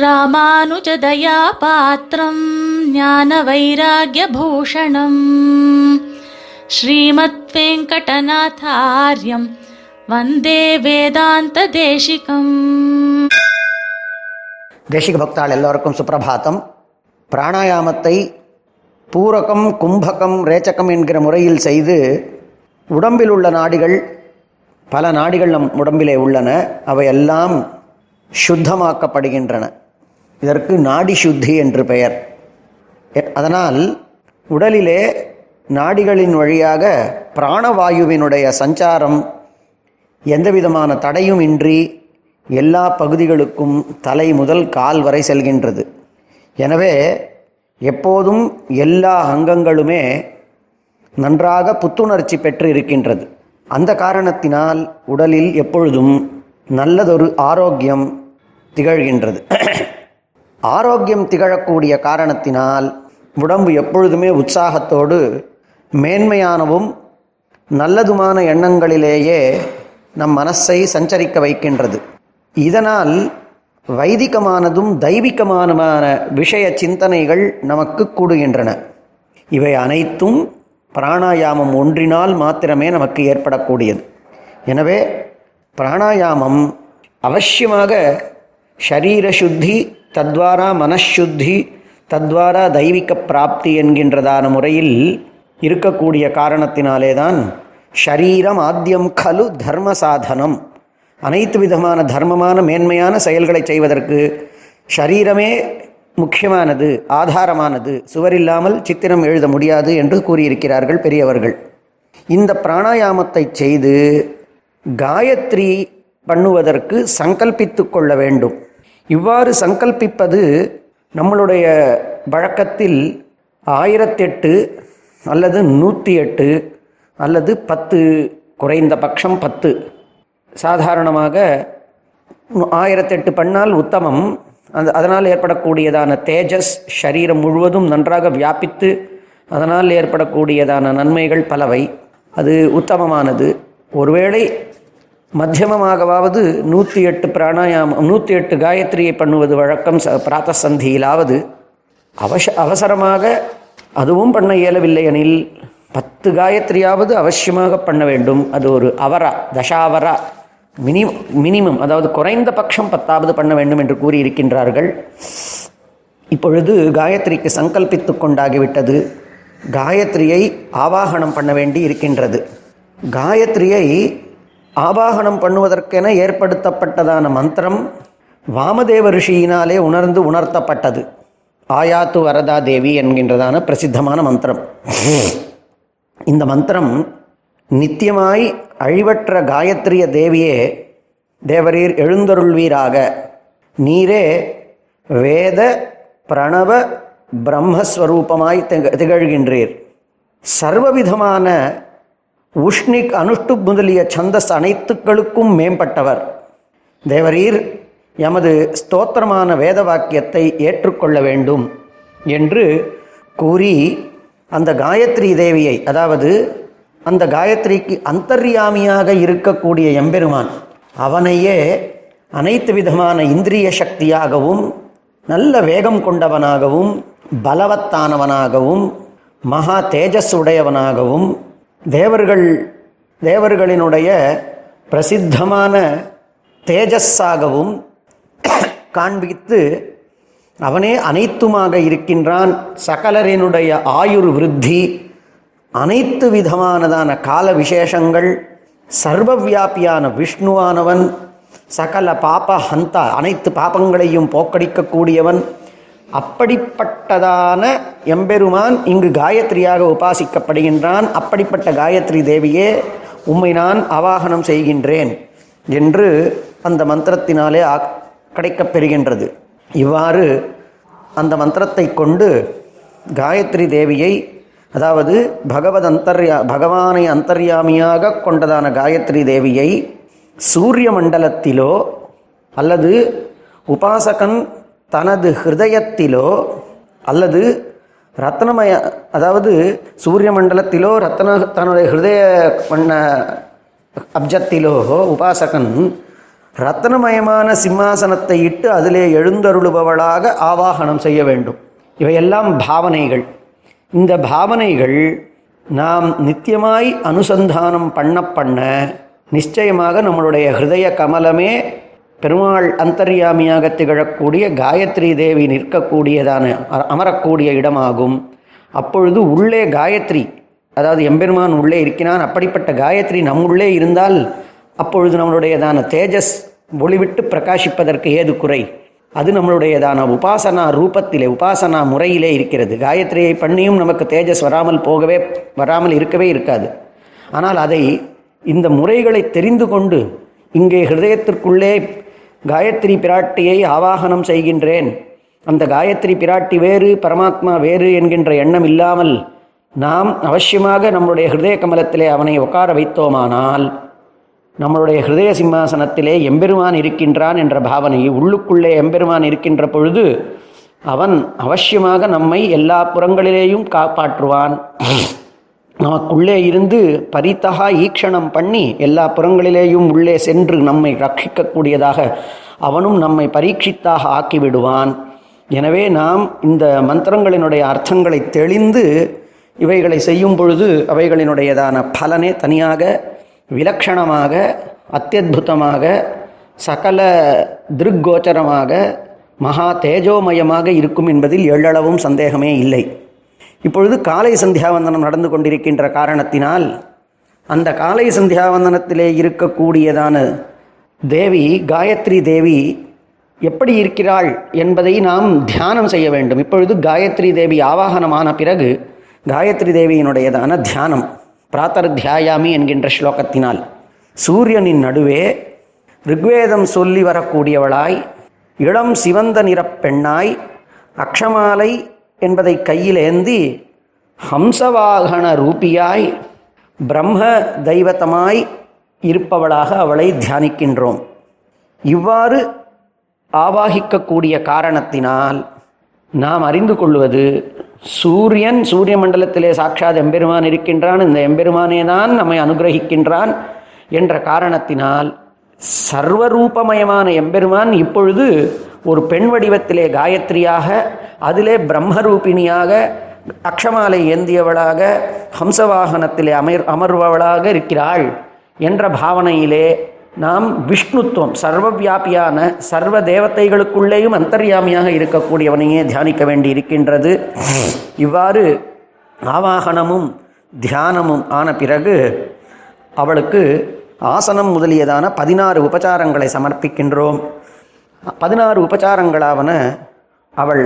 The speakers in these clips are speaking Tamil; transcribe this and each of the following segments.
ராமானுஜதயாபாத்திரம் ஞான வைராகியபூஷணம் ஸ்ரீமத் வெங்கடநாதாரியம் வந்தே வேதாந்த தேசிகம் தேசிக பக்தால் எல்லோருக்கும் சுப்பிரபாத்தம் பிராணாயாமத்தை பூரகம் கும்பகம் ரேச்சகம் என்கிற முறையில் செய்து உடம்பில் உள்ள நாடிகள் பல நாடிகள் நம் உடம்பிலே உள்ளன. அவையெல்லாம் சுத்தமாக்கப்படுகின்றன. இதற்கு நாடி சுத்தி என்று பெயர். எ- அதனால் உடலிலே நாடிகளின் வழியாக பிராணவாயுவினுடைய சஞ்சாரம் எந்தவிதமான தடையும் இன்றி எல்லா பகுதிகளுக்கும் தலை முதல் கால் வரை செல்கின்றது. எனவே எப்போதும் எல்லா அங்கங்களுமே நன்றாக புத்துணர்ச்சி பெற்று இருக்கின்றது. அந்த காரணத்தினால் உடலில் எப்பொழுதும் நல்லதொரு ஆரோக்கியம் திகழ்கின்றது. ஆரோக்கியம் திகழக்கூடிய காரணத்தினால் உடம்பு எப்பொழுதுமே உற்சாகத்தோடு மேன்மையானவும் நல்லதுமான எண்ணங்களிலேயே நம் மனசை சஞ்சரிக்க வைக்கின்றது. இதனால் வைதிகமானதும் தெய்வீகமானமான விஷய சிந்தனைகள் நமக்கு கூடுகின்றன. இவை அனைத்தும் பிராணாயாமம் ஒன்றினால் மாத்திரமே நமக்கு ஏற்படக்கூடியது. எனவே பிராணாயாமம் அவசியமாக சரீர சுத்தி தத்வாரா மனசுத்தி தத்வாரா தெய்வீக பிராப்தி என்கின்றதான முறையில் இருக்கக்கூடிய காரணத்தினாலே தான் ஷரீரம் ஆத்தியம் கலு தர்ம சாதனம். அனைத்து விதமான தர்மமான மேன்மையான செயல்களை செய்வதற்கு ஷரீரமே முக்கியமானது ஆதாரமானது. சுவரில்லாமல் சித்திரம் எழுத முடியாது என்று கூறியிருக்கிறார்கள் பெரியவர்கள். இந்த பிராணாயாமத்தை செய்து காயத்ரி பண்ணுவதற்கு சங்கல்பித்து கொள்ள வேண்டும். இவ்வாறு சங்கல்பிப்பது நம்மளுடைய வழக்கத்தில் ஆயிரத்தெட்டு அல்லது நூற்றி எட்டு அல்லது பத்து குறைந்த பட்சம் பத்து. சாதாரணமாக ஆயிரத்தெட்டு பண்ணால் உத்தமம். அந்த அதனால் ஏற்படக்கூடியதான தேஜஸ் சரீரம் முழுவதும் நன்றாக வியாபித்து அதனால் ஏற்படக்கூடியதான நன்மைகள் பலவை. அது உத்தமமானது. ஒருவேளை மத்தியமமாகவாவது நூற்றி எட்டு பிராணாயாமம் நூற்றி எட்டு காயத்ரியை பண்ணுவது வழக்கம் ச பிராத்த சந்தியிலாவது அவச அவசரமாக அதுவும் பண்ண இயலவில்லை எனில் பத்து காயத்ரியாவது அவசியமாக பண்ண வேண்டும். அது ஒரு அவரா தசாவரா மினி மினிமம் அதாவது குறைந்த பட்சம் பத்தாவது பண்ண வேண்டும் என்று கூறியிருக்கின்றார்கள். இப்பொழுது காயத்ரிக்கு சங்கல்பித்து கொண்டாகிவிட்டது. காயத்ரியை ஆவாகனம் பண்ண வேண்டி இருக்கின்றது. காயத்ரியை ஆவாகனம் பண்ணுவதற்கென ஏற்படுத்தப்பட்டதான மந்திரம் வாமதேவ ரிஷியினாலே உணர்ந்து உணர்த்தப்பட்டது. ஆயாத்து வரதா தேவி என்கின்றதான பிரசித்தமான மந்திரம். இந்த மந்திரம் நித்தியமாய் அழிவற்ற காயத்ரிய தேவியே தேவரீர் எழுந்தருள்வீராக. நீரே வேத பிரணவ பிரம்மஸ்வரூபமாய் திக- திகழ்கின்றீர். சர்வவிதமான உஷ்ணிக் அனுஷ்டுப் முதலிய சந்தஸ் அனைத்துக்களுக்கும் மேம்பட்டவர். தேவரீர் எமது ஸ்தோத்திரமான வேத வாக்கியத்தை ஏற்றுக்கொள்ள வேண்டும் என்று கூறி அந்த காயத்ரி தேவியை அதாவது அந்த காயத்ரிக்கு அந்தர்யாமியாக இருக்கக்கூடிய எம்பெருமான் அவனையே அனைத்து விதமான இந்திரிய சக்தியாகவும் நல்ல வேகம் கொண்டவனாகவும் பலவத்தானவனாகவும் மகா தேஜஸ் உடையவனாகவும் தேவர்கள் தேவர்களினுடைய பிரசித்தமான தேஜஸ்ஸாகவும் காண்பித்து அவனே அனைத்துமாக இருக்கின்றான். சகலரினுடைய ஆயுர் விருத்தி அனைத்து விதமானதான கால விசேஷங்கள் சர்வவியாபியான விஷ்ணுவானவன் சகல பாப ஹந்தா அனைத்து பாபங்களையும் போக்கடிக்கக்கூடியவன் அப்படிப்பட்டதான எம்பெருமான் இங்கு காயத்ரியாக உபாசிக்கப்படுகின்றான். அப்படிப்பட்ட காயத்ரி தேவியே உம்மை நான் அவாகனம் செய்கின்றேன் என்று அந்த மந்திரத்தினாலே கிடைக்கப் பெறுகின்றது. இவ்வாறு அந்த மந்திரத்தை கொண்டு காயத்ரி தேவியை அதாவது பகவத் அந்தர்யா பகவானை அந்தர்யாமியாக கொண்டதான காயத்ரி தேவியை சூரிய மண்டலத்திலோ அல்லது உபாசகன் தனது ஹிருதயத்திலோ அல்லது ரத்னமய அதாவது சூரிய மண்டலத்திலோ ரத்ன தன்னுடைய ஹிருதய பண்ண அப்ஜத்திலோ உபாசகன் ரத்னமயமான சிம்மாசனத்தை இட்டு அதிலே எழுந்தருளுபவளாக ஆவாகனம் செய்ய வேண்டும். இவையெல்லாம் பாவனைகள். இந்த பாவனைகள் நாம் நித்தியமாய் அனுசந்தானம் பண்ண பண்ண நிச்சயமாக நம்மளுடைய ஹிருதய கமலமே பெருமாள் அந்தர்யாமியாக திகழக்கூடிய காயத்ரி தேவி நிற்கக்கூடியதான அ- அமரக்கூடிய இடமாகும். அப்பொழுது உள்ளே காயத்ரி அதாவது எம்பெருமான் உள்ளே இருக்கிறான். அப்படிப்பட்ட காயத்ரி நம் உள்ளே இருந்தால் அப்பொழுது நம்மளுடையதான தேஜஸ் ஒளிவிட்டு பிரகாசிப்பதற்கு ஏது குறை? அது நம்மளுடையதான உபாசனா ரூபத்திலே உபாசனா முறையிலே இருக்கிறது. காயத்ரியை பண்ணியும் நமக்கு தேஜஸ் வராமல் போகவே வராமல் இருக்கவே இருக்காது. ஆனால் அதை இந்த முறைகளை தெரிந்து கொண்டு இங்கே ஹிருதயத்திற்குள்ளே காயத்ரி பிராட்டியை ஆவாகனம் செய்கின்றேன். அந்த காயத்ரி பிராட்டி வேறு பரமாத்மா வேறு என்கின்ற எண்ணம் இல்லாமல் நாம் அவசியமாக நம்முடைய ஹிருதய கமலத்திலே அவனை உட்கார வைத்தோமானால் நம்மளுடைய ஹிருதய சிம்மாசனத்திலே எம்பெருமான் இருக்கின்றான் என்ற பாவனை உள்ளுக்குள்ளே எம்பெருமான் இருக்கின்ற பொழுது அவன் அவசியமாக நம்மை எல்லா புறங்களிலேயும் காப்பாற்றுவான். நமக்குள்ளே இருந்து பரித்தகா ஈக்ஷணம் பண்ணி எல்லா புறங்களிலேயும் உள்ளே சென்று நம்மை ரட்சிக்கக்கூடியதாக அவனும் நம்மை பரீட்சித்தாக ஆக்கிவிடுவான். எனவே நாம் இந்த மந்திரங்களினுடைய அர்த்தங்களை தெளிந்து இவைகளை செய்யும் பொழுது அவைகளினுடையதான பலனே தனியாக விலக்ஷணமாக அத்தியுதமாக சகல திருக்கோச்சரமாக மகா தேஜோமயமாக இருக்கும் என்பதில் எள்ளளவும் சந்தேகமே இல்லை. இப்பொழுது காலை சந்தியாவந்தனம் நடந்து கொண்டிருக்கின்ற காரணத்தினால் அந்த காலை சந்தியாவந்தனத்திலே இருக்கக்கூடியதான தேவி காயத்ரி தேவி எப்படி இருக்கிறாள் என்பதை நாம் தியானம் செய்ய வேண்டும். இப்பொழுது காயத்ரி தேவி ஆவாகனமான பிறகு காயத்ரி தேவியினுடையதான தியானம் பிராத்தர் தியாயாமி என்கின்ற ஸ்லோகத்தினால். சூரியனின் நடுவே ரிக்வேதம் சொல்லி வரக்கூடியவளாய் இளம் சிவந்த நிறப் பெண்ணாய் அக்ஷமாலை என்பதை கையில் ஏந்தி ஹம்சவாகன ரூபியாய் பிரம்ம தெய்வத்தமாய் இருப்பவளாக அவளை தியானிக்கின்றோம். இவ்வாறு ஆவாகிக்கக்கூடிய காரணத்தினால் நாம் அறிந்து கொள்வது சூரியன் சூரிய மண்டலத்திலே சாட்சாத் எம்பெருமான் இருக்கின்றான் இந்த எம்பெருமானே தான் நம்மை அனுகிரகிக்கின்றான் என்ற காரணத்தினால் சர்வரூபமயமான எம்பெருமான் இப்பொழுது ஒரு பெண் வடிவத்திலே காயத்ரியாக அதிலே பிரம்மரூபிணியாக அக்ஷமாலை ஏந்தியவளாக ஹம்சவாகனத்திலே அமர் அமர்பவளாக இருக்கிறாள் என்ற பாவனையிலே நாம் விஷ்ணுத்துவம் சர்வவியாபியான சர்வ தேவத்தைகளுக்குள்ளேயும் அந்தர்யாமியாக இருக்கக்கூடியவனையே தியானிக்க வேண்டி இருக்கின்றது இவ்வாறு ஆவாகனமும் தியானமும் ஆன பிறகு அவளுக்கு ஆசனம் முதலியதான பதினாறு உபச்சாரங்களை சமர்ப்பிக்கின்றோம். பதினாறு உபச்சாரங்களாவன அவள்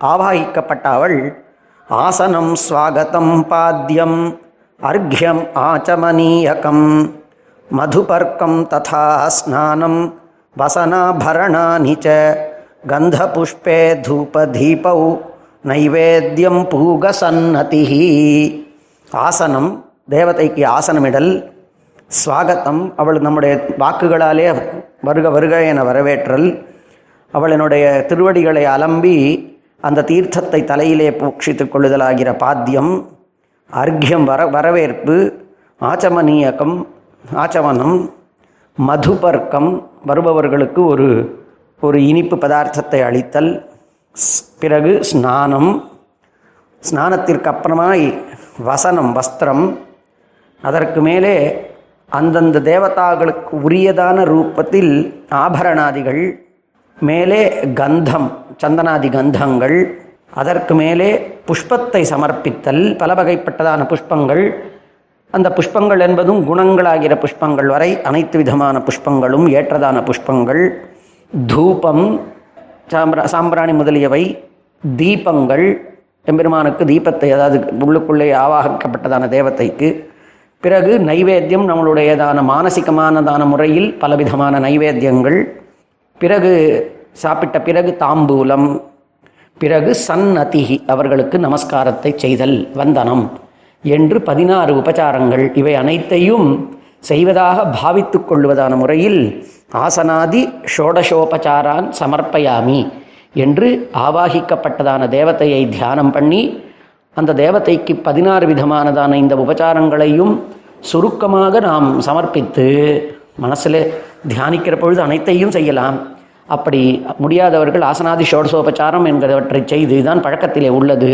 ஆவாகிக்கப்பட்ட அவள் ஆசனம் ஸ்வாகதம் பாத்தியம் அர்க்யம் ஆச்சமனீயகம் மதுபர்க்கம் ததா ஸ்நானம் வசனாபரணானி ச கந்தபுஷ்பே தூபதீபௌ நைவேத்தியம் பூகசன்னதி. ஆசனம் தேவதைக்கு ஆசனமிடல் ஸ்வாகத்தம் அவள் நம்முடைய வாக்குகளாலே வருக வருக என வரவேற்றல். அவளினுடைய திருவடிகளை அலம்பி அந்த தீர்த்தத்தை தலையிலே பூக்ஷித்துக் கொள்ளுதலாகிற பாத்தியம் அர்க்கியம் வர வரவேற்பு ஆச்சமனியகம் ஆச்சமனம் மதுபர்க்கம் வருபவர்களுக்கு ஒரு ஒரு இனிப்பு பதார்த்தத்தை அளித்தல் பிறகு ஸ்நானம் ஸ்நானத்திற்கு அப்புறமாய் வசனம் வஸ்திரம். அதற்கு மேலே அந்தந்த தேவதாக்களுக்கு உரியதான ரூபத்தில் ஆபரணாதிகள் மேலே கந்தம் சந்தனாதி கந்தங்கள் அதற்கு மேலே புஷ்பத்தை சமர்ப்பித்தல் பல வகைப்பட்டதான புஷ்பங்கள். அந்த புஷ்பங்கள் என்பதும் குணங்களாகிற புஷ்பங்கள் வரை அனைத்து விதமான புஷ்பங்களும் ஏற்றதான புஷ்பங்கள். தூபம் சாம்பிரா சாம்பிராணி முதலியவை. தீபங்கள் எம்பெருமானுக்கு தீபத்தை அதாவது உள்ளுக்குள்ளே ஆவாகிக்கப்பட்டதான தேவத்தைக்கு. பிறகு நைவேத்தியம் நம்மளுடையதான மானசிகமானதான முறையில் பலவிதமான நைவேத்தியங்கள். பிறகு சாப்பிட்ட பிறகு தாம்பூலம் பிறகு சன்னதிகி அவர்களுக்கு நமஸ்காரத்தை செய்தல் வந்தனம். என்று பதினாறு உபச்சாரங்கள் இவை அனைத்தையும் செய்வதாக பாவித்துக் கொள்வதான முறையில் ஆசனாதி ஷோடசோபச்சாரான் சமர்ப்பயாமி என்று ஆவாகிக்கப்பட்டதான தேவதையை தியானம் பண்ணி அந்த தேவதைக்கு பதினாறு விதமானதான இந்த உபச்சாரங்களையும் சுருக்கமாக நாம் சமர்ப்பித்து மனசில் தியானிக்கிற பொழுது அனைத்தையும் செய்யலாம். அப்படி முடியாதவர்கள் ஆசனாதி ஷோடசோபச்சாரம் என்கிறவற்றை செய்து இதுதான் பழக்கத்திலே உள்ளது.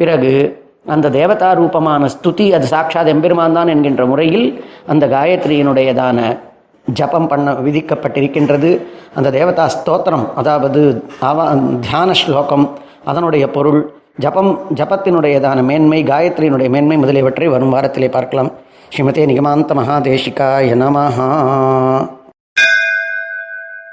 பிறகு அந்த தேவதா ரூபமான ஸ்துதி அது சாட்சாத் எம்பெருமான் தான் என்கின்ற முறையில் அந்த காயத்ரியினுடையதான ஜபம் பண்ண விதிக்கப்பட்டிருக்கின்றது. அந்த தேவதா ஸ்தோத்திரம் அதாவது அவ தியான ஸ்லோகம் அதனுடைய பொருள் ஜபம் ஜபத்தினுடையதான மேன்மை காயத்ரியினுடைய மேன்மை முதலியவற்றை வரும் வாரத்திலே பார்க்கலாம். ஸ்ரீமதே நிகமாந்த மகாதேஷிகா நமஹா.